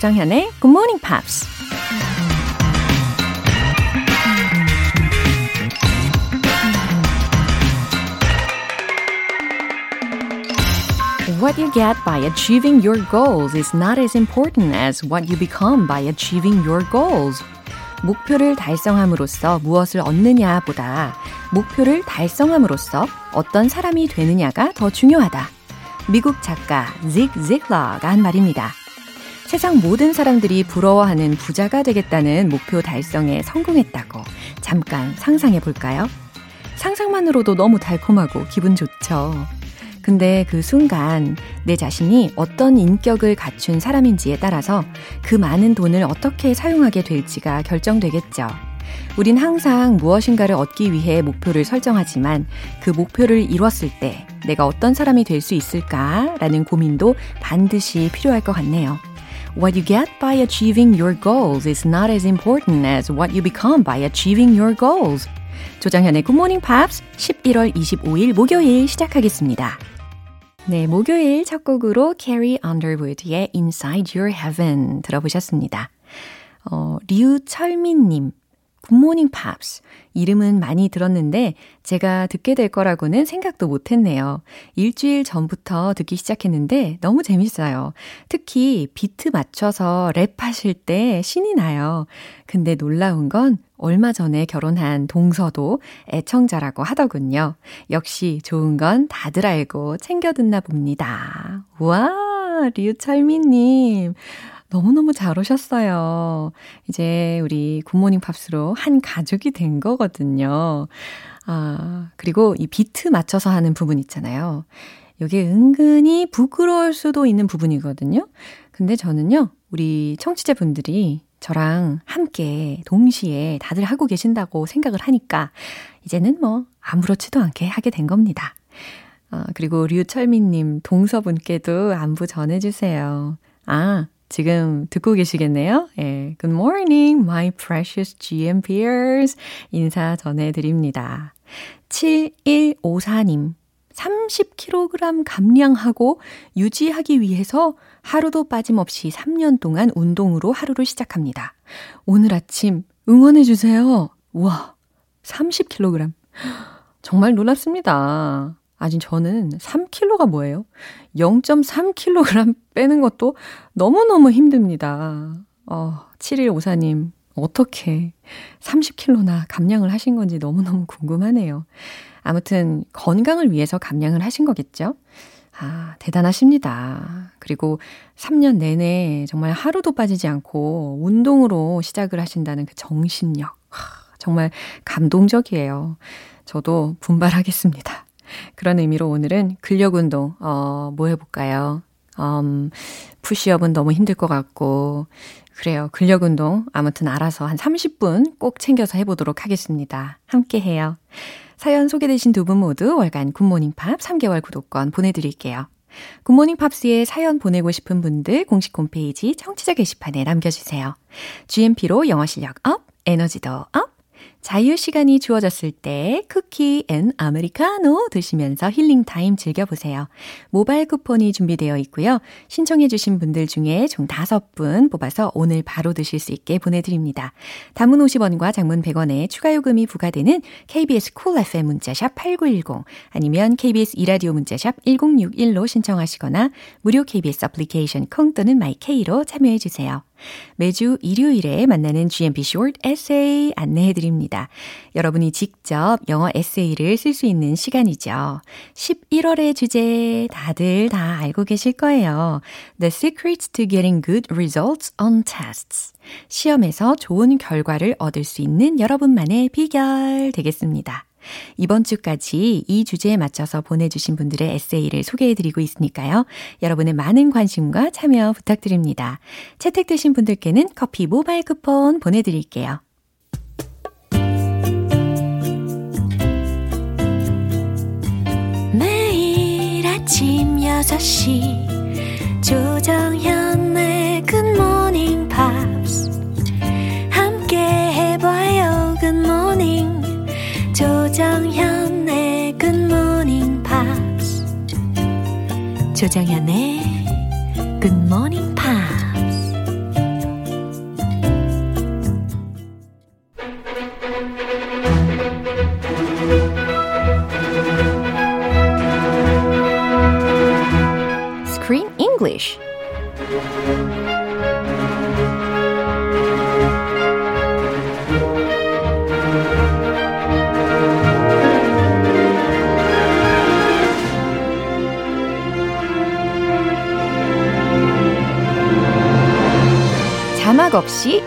조정현의 Good Morning Pops. What you get by achieving your goals is not as important as what you become by achieving your goals. 목표를 달성함으로써 무엇을 얻느냐보다 목표를 달성함으로써 어떤 사람이 되느냐가 더 중요하다. 미국 작가 직 지글러가 한 말입니다. 세상 모든 사람들이 부러워하는 부자가 되겠다는 목표 달성에 성공했다고 잠깐 상상해 볼까요? 상상만으로도 너무 달콤하고 기분 좋죠. 근데 그 순간 내 자신이 어떤 인격을 갖춘 사람인지에 따라서 그 많은 돈을 어떻게 사용하게 될지가 결정되겠죠. 우린 항상 무엇인가를 얻기 위해 목표를 설정하지만 그 목표를 이뤘을 때 내가 어떤 사람이 될 수 있을까라는 고민도 반드시 필요할 것 같네요. What you get by achieving your goals is not as important as what you become by achieving your goals. 조장현의 Good Morning Pops 11월 25일 목요일 시작하겠습니다. 네, 목요일 첫 곡으로 Carrie Underwood의 Inside Your Heaven 들어보셨습니다. 어, 류철민님, 굿모닝 팝스. 이름은 많이 들었는데 제가 듣게 될 거라고는 생각도 못 했네요. 일주일 전부터 듣기 시작했는데 너무 재밌어요. 특히 비트 맞춰서 랩하실 때 신이 나요. 근데 놀라운 건 얼마 전에 결혼한 동서도 애청자라고 하더군요. 역시 좋은 건 다들 알고 챙겨 듣나 봅니다. 와, 류철미님. 너무너무 잘 오셨어요. 이제 우리 굿모닝 팝스로 한 가족이 된 거거든요. 아, 그리고 이 비트 맞춰서 하는 부분 있잖아요. 이게 은근히 부끄러울 수도 있는 부분이거든요. 근데 저는요, 우리 청취자분들이 저랑 함께 동시에 다들 하고 계신다고 생각을 하니까 이제는 뭐 아무렇지도 않게 하게 된 겁니다. 아, 그리고 류철민님 동서분께도 안부 전해주세요. 아, 지금 듣고 계시겠네요. 예, Good morning, my precious GM peers. 인사 전해드립니다. 7154님. 30kg 감량하고 유지하기 위해서 하루도 빠짐없이 3년 동안 운동으로 하루를 시작합니다. 오늘 아침 응원해주세요. 와, 30kg. 정말 놀랍습니다. 아직 저는 3kg가 뭐예요? 0.3kg 빼는 것도 너무너무 힘듭니다. 어, 7154님, 어떻게 30kg나 감량을 하신 건지 너무너무 궁금하네요. 아무튼 건강을 위해서 감량을 하신 거겠죠? 아, 대단하십니다. 그리고 3년 내내 정말 하루도 빠지지 않고 운동으로 시작을 하신다는 그 정신력. 정말 감동적이에요. 저도 분발하겠습니다. 그런 의미로 오늘은 근력 운동, 어, 뭐 해볼까요? 음, 푸시업은 너무 힘들 것 같고, 그래요. 근력 운동, 아무튼 알아서 한 30분 꼭 챙겨서 해보도록 하겠습니다. 함께 해요. 사연 소개되신 두 분 모두 월간 굿모닝 팝 3개월 구독권 보내드릴게요. 굿모닝 팝스에 사연 보내고 싶은 분들 공식 홈페이지 청취자 게시판에 남겨주세요. GMP로 영어 실력 up, 에너지도 up, 자유 시간이 주어졌을 때 쿠키 and 아메리카노 드시면서 힐링 타임 즐겨보세요. 모바일 쿠폰이 준비되어 있고요. 신청해주신 분들 중에 총 5분 뽑아서 오늘 바로 드실 수 있게 보내드립니다. 단문 50원과 장문 100원에 추가 요금이 부과되는 KBS Cool FM 문자샵 8910 아니면 KBS 이라디오 문자샵 1061로 신청하시거나 무료 KBS 애플리케이션 콩 또는 My K로 참여해주세요. 매주 일요일에 만나는 GMP Short Essay 안내해 드립니다. 여러분이 직접 영어 에세이를 쓸 수 있는 시간이죠. 11월의 주제 다들 다 알고 계실 거예요. The secrets to getting good results on tests. 시험에서 좋은 결과를 얻을 수 있는 여러분만의 비결 되겠습니다. 이번 주까지 이 주제에 맞춰서 보내주신 분들의 에세이를 소개해드리고 있으니까요. 여러분의 많은 관심과 참여 부탁드립니다. 채택되신 분들께는 커피 모바일 쿠폰 보내드릴게요. 매일 아침 6시 조정현의 조정현의 Good Morning Pops.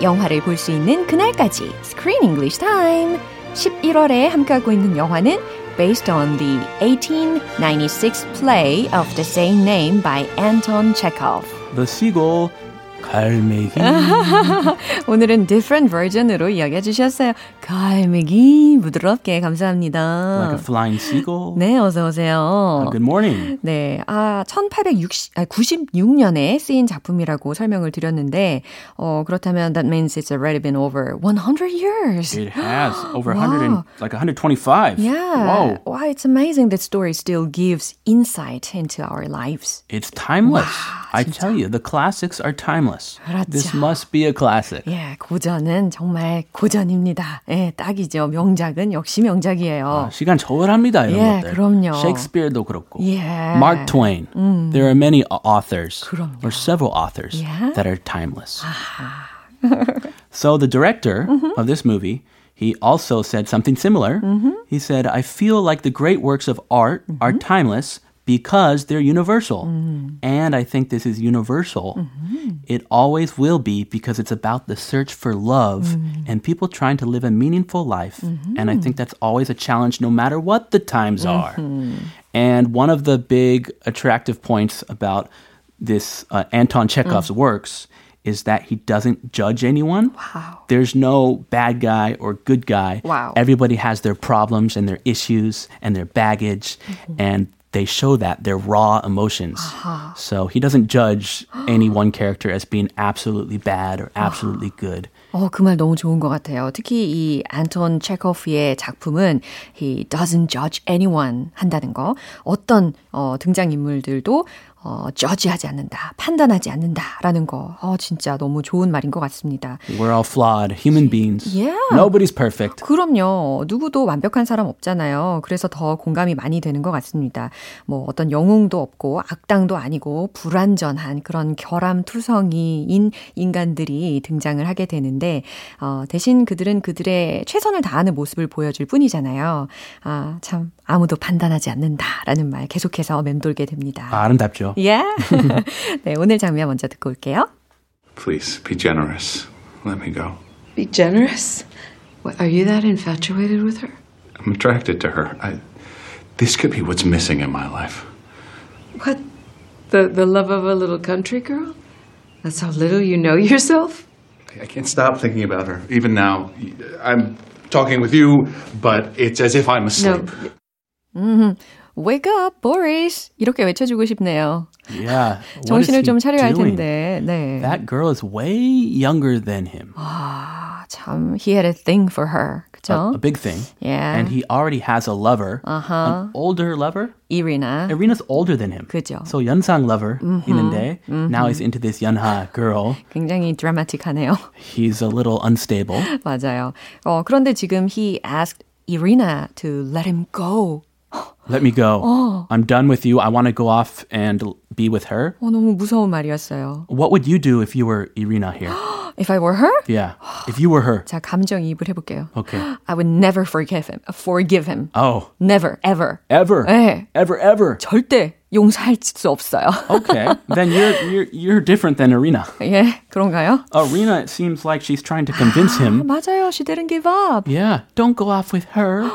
영화를 볼 수 있는 그날까지 Screen English Time. 11월에 함께하고 있는 영화는 based on the 1896 play of the same name by Anton Chekhov. The Seagull, 갈매기. 오늘은 different version으로 이야기해 주셨어요. 갈매기 부드럽게 감사합니다. like a flying seagull. 네, 어서 오세요. Uh, good morning. 네, 아, 1860, 아, 96년에 쓰인 작품이라고 설명을 드렸는데, 어, 그렇다면 that means it's already been over 100 years. It has over Wow. 100 and like 125. Yeah. Whoa. Wow, it's amazing that story still gives insight into our lives. It's timeless. 와, I 진짜. tell you, the classics are timeless. 그렇죠. This must be a classic. 예, 고전은 정말 고전입니다. 예, 딱이죠. 명작은 역시 명작이에요. 아, 시간 저울합니다 이런 예, 것들. 그럼요. 셰익스피어도 그렇고. 예. Mark Twain. There are many au- authors 그럼요. or several authors Yeah. that are timeless. so the director of this movie, he also said something similar. He said, "I feel like the great works of art are timeless." because they're universal. Mm-hmm. And I think this is universal. Mm-hmm. It always will be because it's about the search for love mm-hmm. and people trying to live a meaningful life. And I think that's always a challenge no matter what the times are. And one of the big attractive points about this uh, Anton Chekhov's mm. works is that he doesn't judge anyone. Wow. There's no bad guy or good guy. Wow. Everybody has their problems and their issues and their baggage, and they show that their raw emotions. So he doesn't judge any one character as being absolutely bad or absolutely good. 어, 그 말 너무 좋은 것 같아요. 특히 이 안톤 체코프의 작품은 he doesn't judge anyone 한다는 거. 어떤 어, 등장인물들도 어, judge하지 않는다, 판단하지 않는다라는 거. 어, 진짜 너무 좋은 말인 것 같습니다. We're all flawed human beings. Yeah. Nobody's perfect. 그럼요. 누구도 완벽한 사람 없잖아요. 그래서 더 공감이 많이 되는 것 같습니다. 뭐 어떤 영웅도 없고 악당도 아니고 불완전한 그런 결함투성이인 인간들이 등장을 하게 되는데 어, 대신 그들은 그들의 최선을 다하는 모습을 보여줄 뿐이잖아요. 아, 참 아무도 판단하지 않는다라는 말 계속해서 맴돌게 됩니다. 아름답죠. 예. 네, 오늘 장면 먼저 듣고 올게요. Please be generous. Let me go. Be generous? What, are you that infatuated with her? I'm attracted to her. I, this could be what's missing in my life. What? The, the love of a little country girl? That's how little you know yourself? I can't stop thinking about her. Even now, I'm talking with you, but it's as if I'm asleep. Wake up, Boris. 이렇게 외쳐주고 싶네요. Yeah. What is 정신을 he 좀 차려야 할 doing? 텐데. 네. That girl is way younger than him. 아, 참, he had a thing for her. A, 그죠? a big thing. Yeah. And he already has a lover. An older lover. Irina. Irina's older than him. 그죠. So 연상 lover 있는데 now he's into this 연하 girl. 굉장히 드라마틱하네요. He's a little unstable. 맞아요. 어, 그런데 지금 he asked Irina to let him go. Let me go. I'm done with you. I want to go off and be with her. 어, 너무 무서운 말이었어요. What would you do if you were Irina here? If I were her? Yeah. If you were her. 자, 감정이입을 해볼게요. Okay. I would never forgive him. Forgive him. Oh, Never, ever. ever. 네. Ever, ever. 절대 용서할 수 없어요. Okay. then you're you're you're different than Irina. 예, 그런가요? It seems like she's trying to convince him. 맞아요. She didn't give up. Yeah, don't go off with her.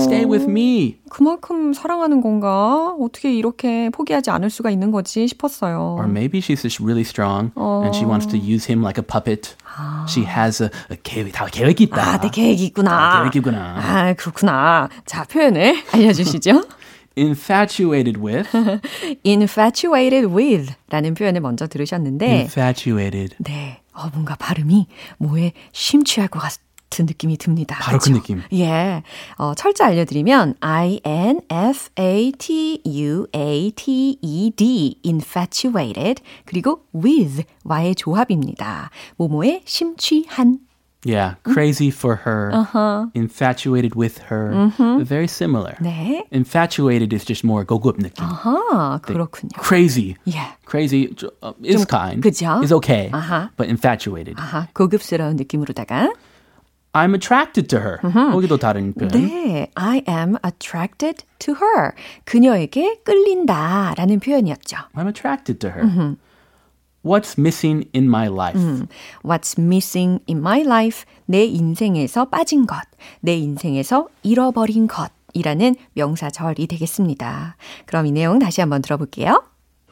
Stay with me. 그만큼 사랑하는 건가? 어떻게 이렇게 포기하지 않을 수가 있는 거지 싶었어요. Or maybe she's just really strong and she wants to use him like a puppet. She has a, a 계획, 다 계획이 있다. 아, 내 계획이 있구나. 아, 계획이구나. 아, 그렇구나. 자, 표현을 알려주시죠. Infatuated with. infatuated with 라는 표현을 먼저 들으셨는데, Infatuated. 네, 어, 뭔가 발음이 뭐에 심취할 것 같은 느낌이 듭니다. 바로 그 그쵸? 느낌. 예, 어, 철자 알려드리면 I-N-F-A-T-U-A-T-E-D infatuated 그리고 with 와의 조합입니다. 모모에 심취한 Yeah, crazy for her, infatuated with her. Very similar. 네. Infatuated is just more 고급 느낌. 아하, 그렇군요. Crazy. Yeah. Crazy uh, is 좀, kind. 그죠? Is okay. 아하. But infatuated. 아하, 고급스러운 느낌으로다가 I'm attracted to her. 거기도 다른 표현. 네, I am attracted to her. 그녀에게 끌린다라는 표현이었죠. I'm attracted to her. What's missing in my life? What's missing in my life? 내 인생에서 빠진 것, 내 인생에서 잃어버린 것이라는 명사절이 되겠습니다. 그럼 이 내용 다시 한번 들어볼게요.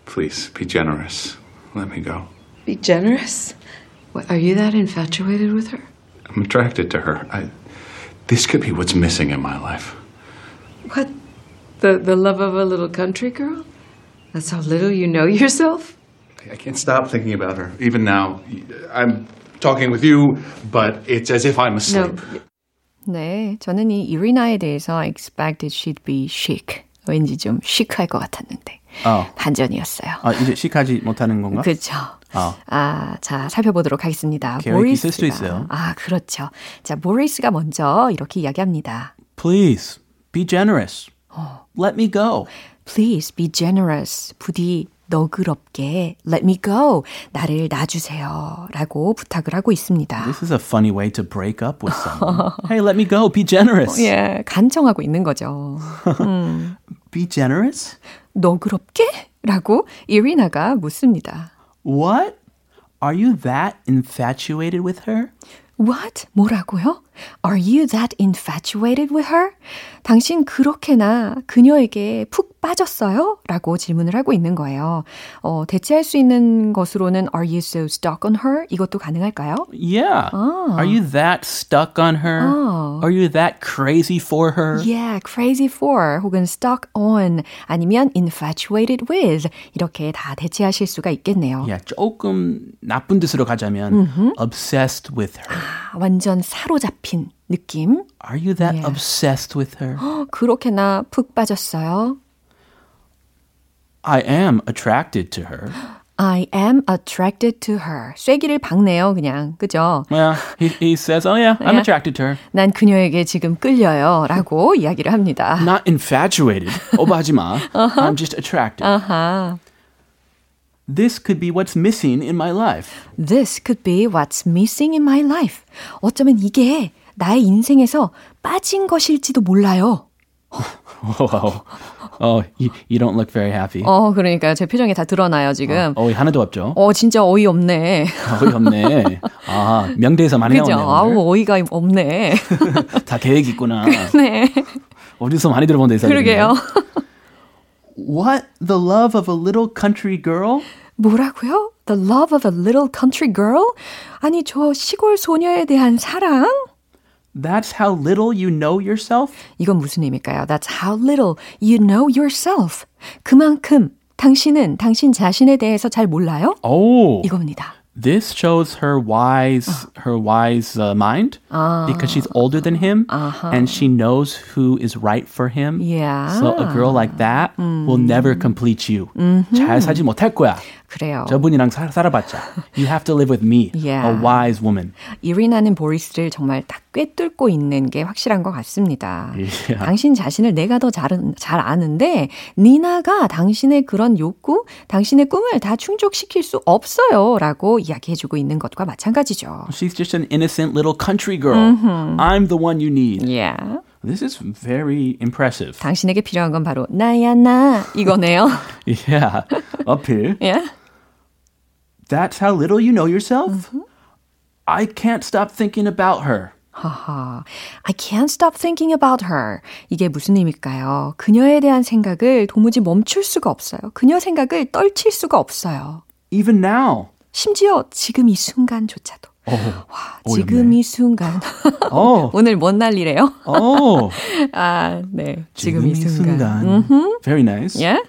Please be generous. Let me go. Be generous? What, are you that infatuated with her? I'm attracted to her. I, this could be what's missing in my life. What? The, the love of a little country girl? That's how little you know yourself? I can't stop thinking about her. Even now, I'm talking with you, but it's as if I'm No. asleep. 네, 저는 이 이리나에 대해서 I expected she'd be chic. 왠지 좀 시크할 것 같았는데 어. 반전이었어요. 아, 이제 시까지 못하는 건가? 그렇죠. 어. 아, 자, 살펴보도록 하겠습니다. 계획이 있을 수도 있어요. 아, 그렇죠. 자, 모리스가 먼저 이렇게 이야기합니다. Please be generous. Let me go. Please be generous. 부디 너그럽게 let me go. 나를 놔주세요. 라고 부탁을 하고 있습니다. This is a funny way to break up with someone. hey, let me go. Be generous. 예, 간청하고 있는 거죠. Be generous? 너그럽게? 라고 이리나가 묻습니다. What? Are you that infatuated with her? What? 뭐라고요? Are you that infatuated with her? 당신 그렇게나 그녀에게 푹 빠졌어요? 라고 질문을 하고 있는 거예요. 어, 대체할 수 있는 것으로는 Are you so stuck on her? 이것도 가능할까요? Yeah. Are you that stuck on her? Oh. Are you that crazy for her? Yeah, crazy for 혹은 stuck on 아니면 infatuated with 이렇게 다 대체하실 수가 있겠네요. Yeah, 조금 나쁜 뜻으로 가자면 obsessed with her. 아, 완전 사로잡힌 느낌. Are you that Yeah. obsessed with her? 어, 그렇게나 푹 빠졌어요. I am attracted to her. I am attracted to her. 쐐기를 박네요, 그냥. 그죠? Yeah, he, he says, oh yeah, I'm Yeah. attracted to her. 난 그녀에게 지금 끌려요. 라고 이야기를 합니다. Not infatuated. 오버하지 마. I'm just attracted. 아하. This could be what's missing in my life. This could be what's missing in my life. 어쩌면 이게 나의 인생에서 빠진 것일지도 몰라요. Whoa. Oh, you, you don't look very happy. 어, 그러니까 제 표정에 다 드러나요, 지금. 어이 하나도 없죠. 어, 진짜 어이 없네. 어이 없네. 아, 명대에서 많이 그죠? 나오네요. 아우. 어이가 없네. 다 계획 있구나. 네. 어디서 많이 들어본 대사. 그러게요. What? The love of a little country girl? 뭐라고요? The love of a little country girl? 아니, 저 시골 소녀에 대한 사랑? That's how little you know yourself? 이건 무슨 의미일까요? That's how little you know yourself. 그만큼 당신은 당신 자신에 대해서 잘 몰라요? Oh. 이겁니다. This shows her wise her wise uh, mind because she's older than him and she knows who is right for him. Yeah. So a girl like that will never complete you. 잘 살지 못할 거야. 그래요. 저분이랑 살, 살아봤자. You have to live with me, Yeah. a wise woman. 이리나는 보리스를 정말 딱 꿰뚫고 있는 게 확실한 것 같습니다. Yeah. 당신 자신을 내가 더 잘, 잘 아는데 니나가 당신의 그런 욕구, 당신의 꿈을 다 충족시킬 수 없어요. 라고 이야기해주고 있는 것과 마찬가지죠. She's just an innocent little country girl. I'm the one you need. Yeah. This is very impressive. 당신에게 필요한 건 바로 나야 나 이거네요. Yeah. Uphill. yeah. That's how little you know yourself? I can't stop thinking about her. 하하. I can't stop thinking about her. 이게 무슨 의미일까요? 그녀에 대한 생각을 도무지 멈출 수가 없어요. 그녀 생각을 떨칠 수가 없어요. Even now. 심지어 지금 이 순간조차도. 와, 지금 이 순간. Oh. 오늘 뭔 날이래요? Oh. 아, 네. 지금 이 지금 이 순간. 순간. Very nice. 예?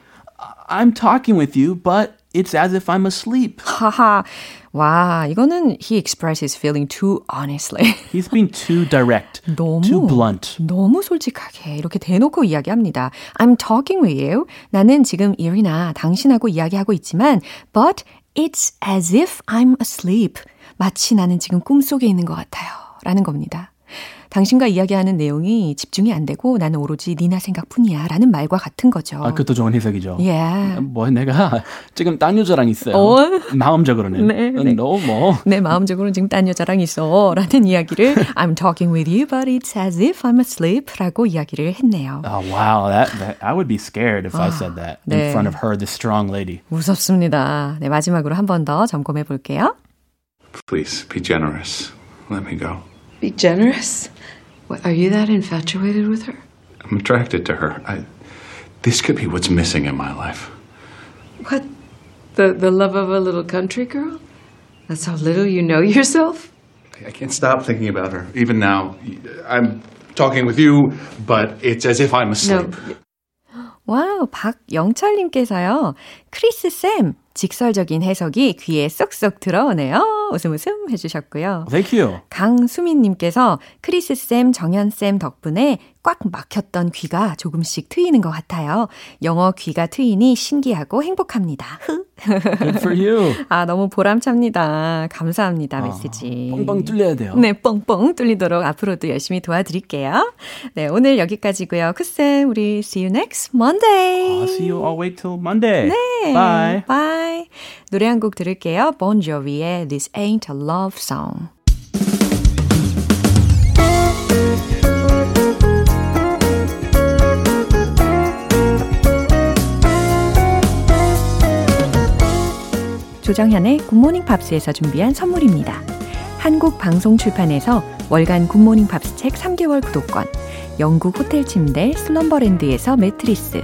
I'm talking with you, but it's as if I'm asleep. 하하. 와, 이거는 he expressed his feeling too honestly. He's being too direct, 너무 too blunt. 너무 솔직하게 이렇게 대놓고 이야기합니다. I'm talking with you. 나는 지금 이리나 당신하고 이야기하고 있지만 but it's as if I'm asleep. 마치 나는 지금 꿈속에 있는 것 같아요. 라는 겁니다. 당신과 이야기하는 내용이 집중이 안 되고 나는 오로지 니나 생각뿐이야 라는 말과 같은 거죠. 아, 그것도 좋은 해석이죠. 예. Yeah. 뭐 내가 지금 딴 여자랑 있어요. 어? 마음적으로는. 네, 네. 너 뭐. 내 마음적으로는 지금 딴 여자랑 있어 라는 이야기를 I'm talking with you but it's as if I'm asleep 라고 이야기를 했네요. Oh, wow. That, that, I would be scared if I said that in 네. front of her, this strong lady. 무섭습니다. 네, 마지막으로 한 번 더 점검해 볼게요. Please be generous. Let me go. Be generous? What, are you that infatuated with her? I'm attracted to her. I, this could be what's missing in my life. What? The, the love of a little country girl? That's how little you know yourself? I can't stop thinking about her. Even now, I'm talking with you, but it's as if I'm asleep. 와우, 박영철님께서요. 크리스 쌤, 직설적인 해석이 귀에 쏙쏙 들어오네요. 웃음 웃음 해주셨고요. Thank you. 강수민님께서 크리스 쌤, 정연쌤 덕분에 꽉 막혔던 귀가 조금씩 트이는 것 같아요. 영어 귀가 트이니 신기하고 행복합니다. Good for you. 아, 너무 보람찹니다. 감사합니다, 메시지. 뻥뻥 뚫려야 돼요. 네, 뻥뻥 뚫리도록 앞으로도 열심히 도와드릴게요. 네, 오늘 여기까지고요. 크쌤, 우리 see you next Monday. I'll see you all wait till Monday. 네. Bye. Bye. 노래 한 곡 들을게요. Bon Jovi의 This Ain't a Love Song. 조정현의 Good Morning Pops에서 준비한 선물입니다. 한국 방송 출판에서 월간 Good Morning Pops 책 3개월 구독권, 영국 호텔 침대 슬럼버랜드에서 매트리스,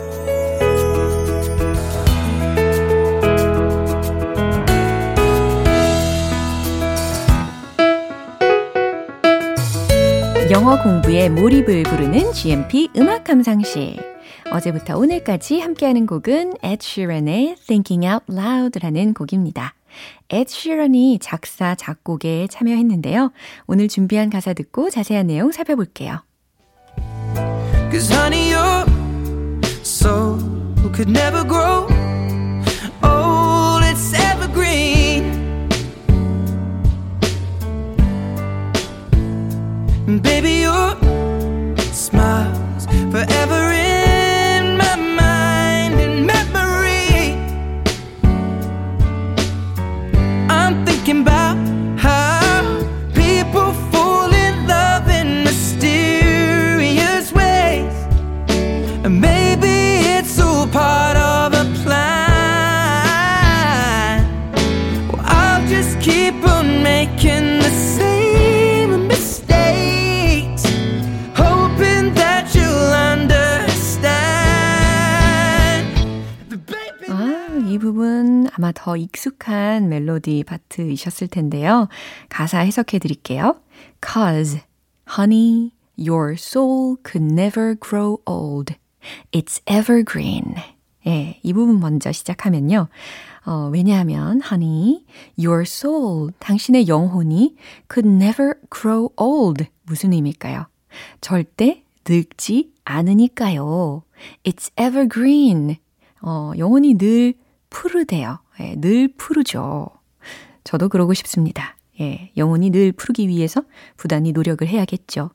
영어 공부에 몰입을 부르는 GMP 음악 감상실. 어제부터 오늘까지 함께하는 곡은 Ed Sheeran의 Thinking Out Loud라는 곡입니다. Ed Sheeran이 작사, 작곡에 참여했는데요. 오늘 준비한 가사 듣고 자세한 내용 살펴볼게요. Cause honey, your soul could never grow 더 익숙한 멜로디 파트이셨을 텐데요. 가사 해석해 드릴게요. Cause, honey, your soul could never grow old. It's evergreen. 예, 이 부분 먼저 시작하면요. 어, 왜냐하면, honey, your soul, 당신의 영혼이 could never grow old. 무슨 의미일까요? 절대 늙지 않으니까요. It's evergreen. 어, 영혼이 늘 푸르대요. 예, 늘 푸르죠. 저도 그러고 싶습니다. 예, 영혼이 늘 푸르기 위해서 부단히 노력을 해야겠죠.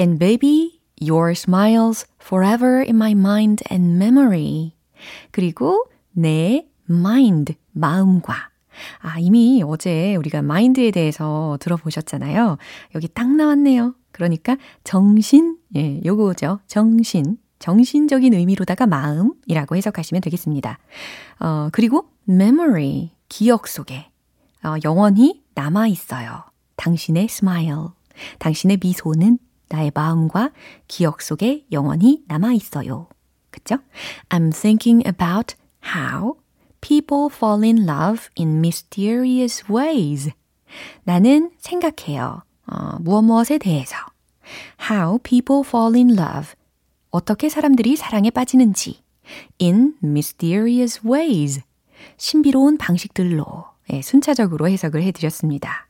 And baby, your smiles forever in my mind and memory. 그리고 내 mind, 마음과 아, 이미 어제 우리가 마인드에 대해서 들어보셨잖아요. 여기 딱 나왔네요. 그러니까 정신, 예, 요거죠. 정신. 정신적인 의미로다가 마음이라고 해석하시면 되겠습니다. 어, 그리고 memory, 기억 속에 어, 영원히 남아 있어요. 당신의 smile, 당신의 미소는 나의 마음과 기억 속에 영원히 남아 있어요. 그쵸? I'm thinking about how people fall in love in mysterious ways. 나는 생각해요. 어, 무엇 무엇에 대해서. How people fall in love. 어떻게 사람들이 사랑에 빠지는지. In mysterious ways. 신비로운 방식들로. 예, 순차적으로 해석을 해드렸습니다.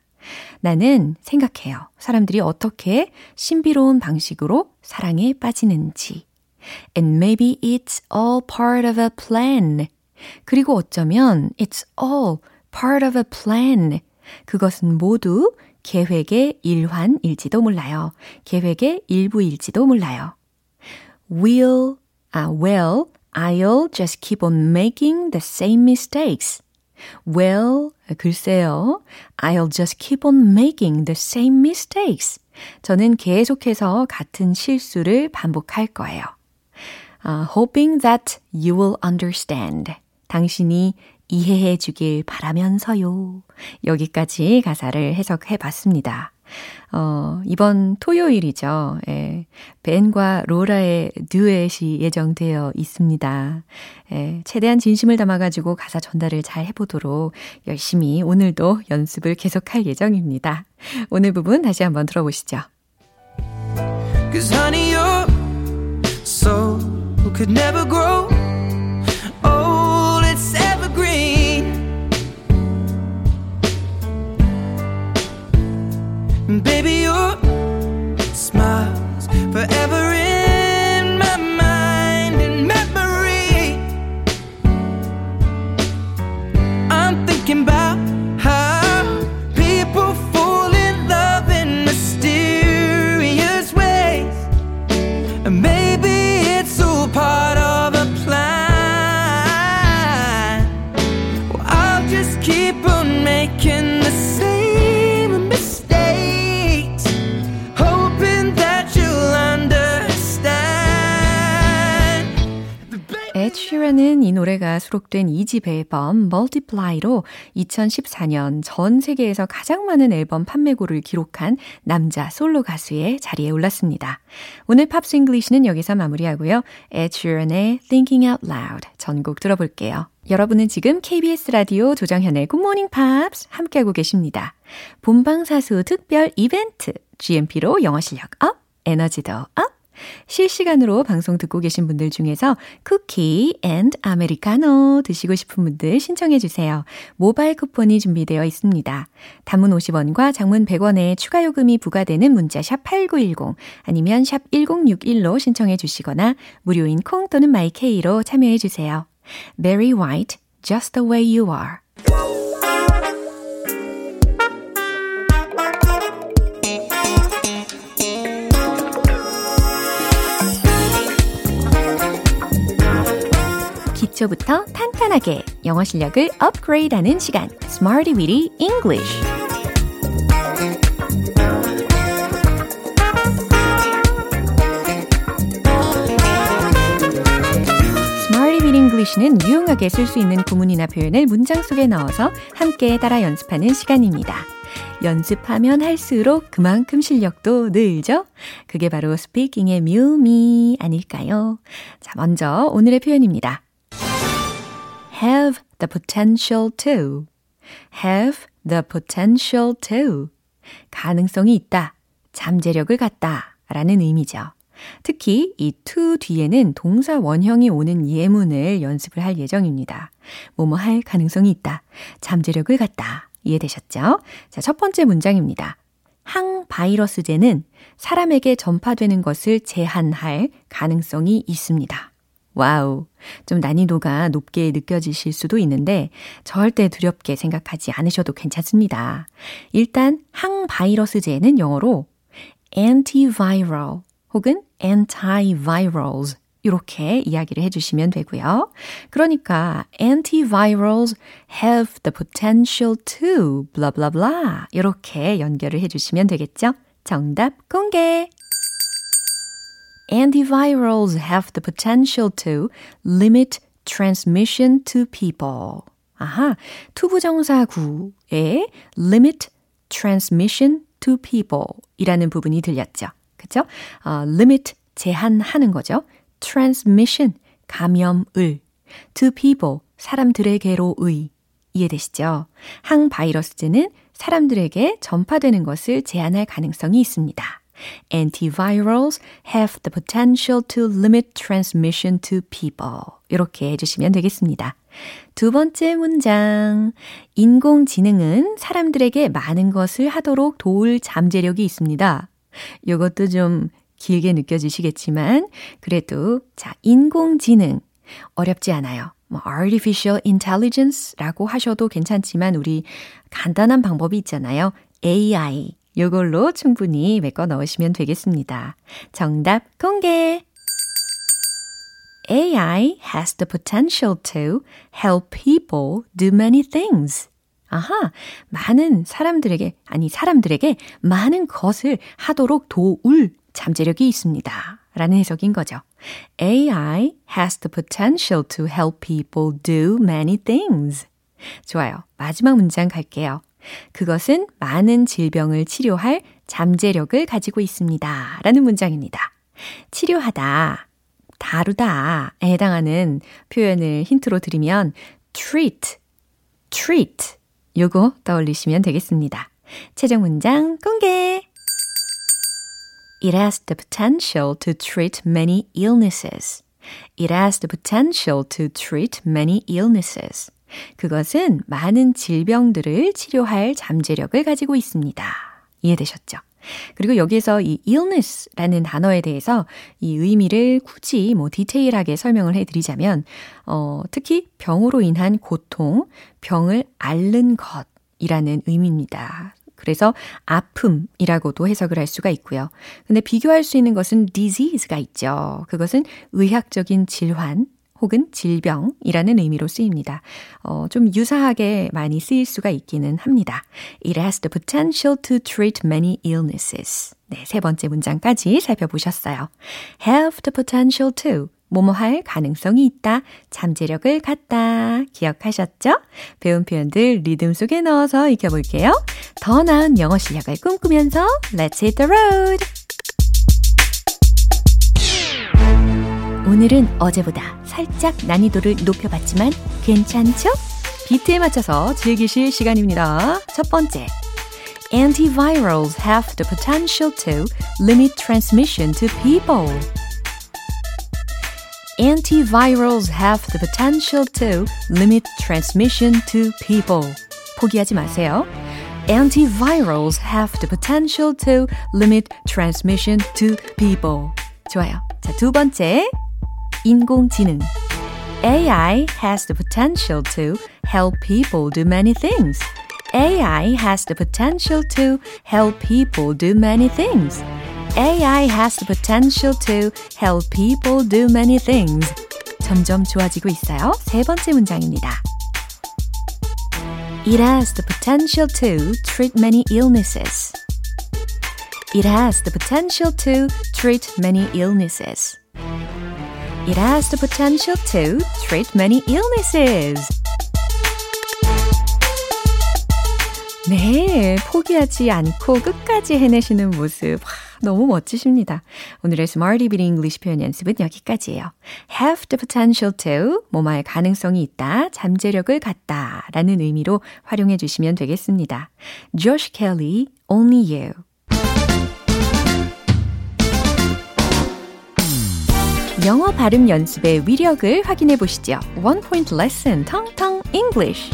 나는 생각해요. 사람들이 어떻게 신비로운 방식으로 사랑에 빠지는지. And maybe it's all part of a plan. 그리고 어쩌면 it's all part of a plan. 그것은 모두 계획의 일환일지도 몰라요. 계획의 일부일지도 몰라요. Will, 아, well, I'll just keep on making the same mistakes. Well, 글쎄요. I'll just keep on making the same mistakes. 저는 계속해서 같은 실수를 반복할 거예요. Uh, hoping that you will understand. 당신이 이해해 주길 바라면서요. 여기까지 가사를 해석해 봤습니다. 어, 이번 토요일이죠. 예, 벤과 로라의 듀엣이 예정되어 있습니다. 예, 최대한 진심을 담아가지고 가사 전달을 잘 해보도록 열심히 오늘도 연습을 계속할 예정입니다. 오늘 부분 다시 한번 들어보시죠. Cause honey, your soul could never grow Baby, 수록된 2집 앨범 Multiply로 2014년 전 세계에서 가장 많은 앨범 판매고를 기록한 남자 솔로 가수의 자리에 올랐습니다. 오늘 Pops English는 여기서 마무리하고요. Sheeran의 Thinking Out Loud 전곡 들어볼게요. 여러분은 지금 KBS 라디오 조정현의 Good Morning Pops 함께하고 계십니다. 본방사수 특별 이벤트 GMP로 영어 실력 up, 에너지도 up, 실시간으로 방송 듣고 계신 분들 중에서 쿠키 and 아메리카노 드시고 싶은 분들 신청해 주세요. 모바일 쿠폰이 준비되어 있습니다. 단문 50원과 장문 100원의 추가 요금이 부과되는 문자 샵 8910 아니면 샵 1061로 신청해 주시거나 무료인 콩 또는 My K로 참여해 주세요. Barry White, Just the Way You Are. 기초부터 탄탄하게 영어 실력을 업그레이드하는 시간, Smarty Weedy English. English는 유용하게 쓸 수 있는 구문이나 표현을 문장 속에 넣어서 함께 따라 연습하는 시간입니다. 연습하면 할수록 그만큼 실력도 늘죠? 그게 바로 스피킹의 묘미 아닐까요? 자, 먼저 오늘의 표현입니다. Have the potential to. have the potential to. 가능성이 있다. 잠재력을 갖다. 라는 의미죠. 특히 이 to 뒤에는 동사 원형이 오는 예문을 연습을 할 예정입니다. 뭐뭐 할 가능성이 있다. 잠재력을 갖다. 이해되셨죠? 자, 첫 번째 문장입니다. 항바이러스제는 사람에게 전파되는 것을 제한할 가능성이 있습니다. 와우. 좀 난이도가 높게 느껴지실 수도 있는데 절대 두렵게 생각하지 않으셔도 괜찮습니다. 일단 항바이러스제는 영어로 antiviral 혹은 antivirals 이렇게 이야기를 해주시면 되고요. 그러니까 antivirals have the potential to blah blah blah 이렇게 연결을 해주시면 되겠죠. 정답 공개! Antivirals have the potential to limit transmission to people. 아하, 투부정사구에 limit transmission to people 이라는 부분이 들렸죠. 그쵸? 어, limit, 제한하는 거죠. transmission, 감염을. to people, 사람들에게로의. 이해되시죠? 항바이러스제는 사람들에게 전파되는 것을 제한할 가능성이 있습니다. Antivirals have the potential to limit transmission to people. 이렇게 해주시면 되겠습니다. 두 번째 문장. 인공지능은 사람들에게 많은 것을 하도록 도울 잠재력이 있습니다. 이것도 좀 길게 느껴지시겠지만, 그래도, 자, 인공지능. 어렵지 않아요. 뭐, artificial intelligence라고 하셔도 괜찮지만, 우리 간단한 방법이 있잖아요. AI. 요걸로 충분히 메꿔 넣으시면 되겠습니다. 정답 공개! AI has the potential to help people do many things. 아하, 많은 사람들에게, 아니, 사람들에게 많은 것을 하도록 도울 잠재력이 있습니다. 라는 해석인 거죠. AI has the potential to help people do many things. 좋아요. 마지막 문장 갈게요. 그것은 많은 질병을 치료할 잠재력을 가지고 있습니다. 라는 문장입니다. 치료하다, 다루다에 해당하는 표현을 힌트로 드리면 treat, treat 요거 떠올리시면 되겠습니다. 최종 문장 공개! It has the potential to treat many illnesses. It has the potential to treat many illnesses. 그것은 많은 질병들을 치료할 잠재력을 가지고 있습니다. 이해되셨죠? 그리고 여기에서 이 illness라는 단어에 대해서 이 의미를 굳이 뭐 디테일하게 설명을 해 드리자면, 어, 특히 병으로 인한 고통, 병을 앓는 것이라는 의미입니다. 그래서 아픔이라고도 해석을 할 수가 있고요. 근데 비교할 수 있는 것은 disease가 있죠. 그것은 의학적인 질환, 혹은 질병이라는 의미로 쓰입니다. 어, 좀 유사하게 많이 쓰일 수가 있기는 합니다. It has the potential to treat many illnesses. 네, 세 번째 문장까지 살펴보셨어요. Have the potential to 뭐뭐 할 가능성이 있다, 잠재력을 갖다. 기억하셨죠? 배운 표현들 리듬 속에 넣어서 익혀볼게요. 더 나은 영어 실력을 꿈꾸면서 Let's hit the road! 오늘은 어제보다 살짝 난이도를 높여봤지만 괜찮죠? 비트에 맞춰서 즐기실 시간입니다. 첫 번째. Antivirals have the potential to limit transmission to people. Antivirals have the potential to limit transmission to people. 포기하지 마세요. Antivirals have the potential to limit transmission to people. 좋아요. 자, 두 번째. 인공지능. AI has the potential to help people do many things. AI has the potential to help people do many things. AI has the potential to help people do many things. 점점 좋아지고 있어요. 세 번째 문장입니다. It has the potential to treat many illnesses. It has the potential to treat many illnesses. It has the potential to treat many illnesses. 네, 포기하지 않고 끝까지 해내시는 모습. 너무 멋지십니다. 오늘의 Smarty Beat English 표현 연습은 여기까지예요. Have the potential to, 뭐뭐할 가능성이 있다, 잠재력을 갖다 라는 의미로 활용해 주시면 되겠습니다. Josh Kelly, Only You. 영어 발음 연습의 위력을 확인해 보시죠. One Point Lesson, 텅텅 English.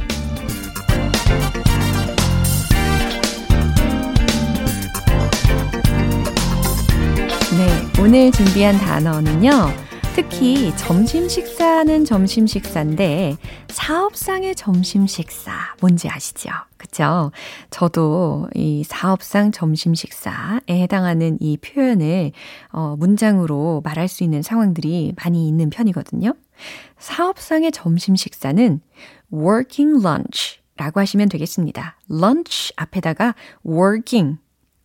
네, 오늘 준비한 단어는요. 특히 점심 식사는 점심 식사인데 사업상의 점심 식사 뭔지 아시죠? 그쵸? 저도 이 사업상 점심 식사에 해당하는 이 표현을 어, 문장으로 말할 수 있는 상황들이 많이 있는 편이거든요. 사업상의 점심 식사는 working lunch 라고 하시면 되겠습니다. lunch 앞에다가 working,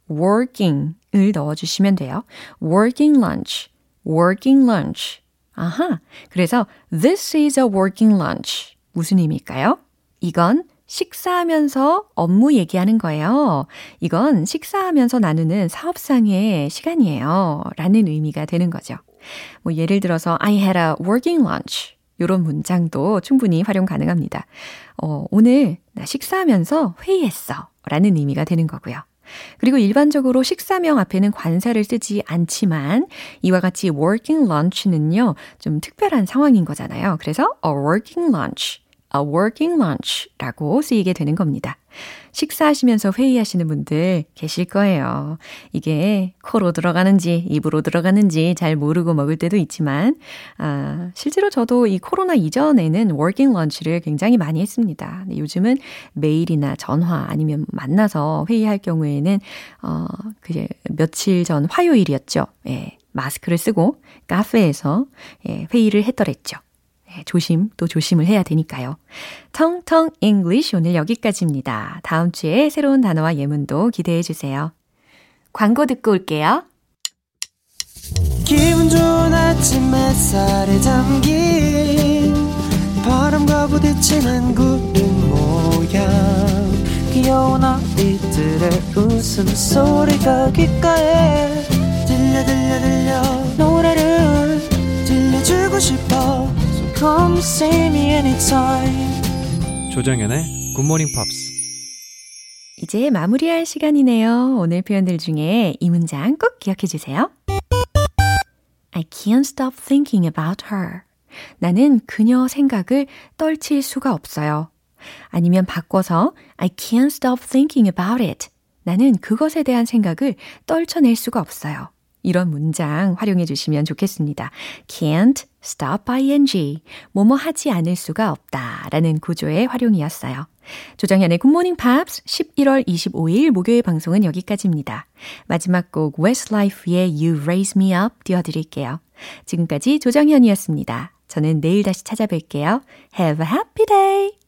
working을 넣어주시면 돼요. working lunch, working lunch. 아하. 그래서 this is a working lunch. 무슨 의미일까요? 이건 식사하면서 업무 얘기하는 거예요. 이건 식사하면서 나누는 사업상의 시간이에요. 라는 의미가 되는 거죠. 뭐 예를 들어서 I had a working lunch. 이런 문장도 충분히 활용 가능합니다. 어, 오늘 나 식사하면서 회의했어. 라는 의미가 되는 거고요. 그리고 일반적으로 식사명 앞에는 관사를 쓰지 않지만 이와 같이 working lunch는요, 좀 특별한 상황인 거잖아요. 그래서 a working lunch, a working lunch라고 쓰이게 되는 겁니다. 식사하시면서 회의하시는 분들 계실 거예요. 이게 코로 들어가는지 입으로 들어가는지 잘 모르고 먹을 때도 있지만, 아, 실제로 저도 이 코로나 이전에는 working lunch를 굉장히 많이 했습니다. 요즘은 메일이나 전화 아니면 만나서 회의할 경우에는, 어, 그 며칠 전 화요일이었죠. 예, 마스크를 쓰고 카페에서 예, 회의를 했더랬죠. 네, 조심 또 조심을 해야 되니까요. 텅텅 English 오늘 여기까지입니다. 다음 주에 새로운 단어와 예문도 기대해 주세요. 광고 듣고 올게요. 기분 좋은 아침 햇살에 담긴 바람과 부딪히는 구름 모양 귀여운 아이들의 웃음소리가 귓가에 들려 들려 들려 노래를 들려주고 싶어 Come see me anytime. 조정연의 굿모닝 팝스. 이제 마무리할 시간이네요. 오늘 표현들 중에 이 문장 꼭 기억해 주세요. I can't stop thinking about her. 나는 그녀 생각을 떨칠 수가 없어요. 아니면 바꿔서 I can't stop thinking about it. 나는 그것에 대한 생각을 떨쳐낼 수가 없어요. 이런 문장 활용해 주시면 좋겠습니다. can't stop ing. 뭐뭐 하지 않을 수가 없다. 라는 구조의 활용이었어요. 조정현의 굿모닝 팝스 11월 25일 목요일 방송은 여기까지입니다. 마지막 곡 Westlife의 You Raise Me Up 띄워드릴게요. 지금까지 조정현이었습니다. 저는 내일 다시 찾아뵐게요. Have a happy day!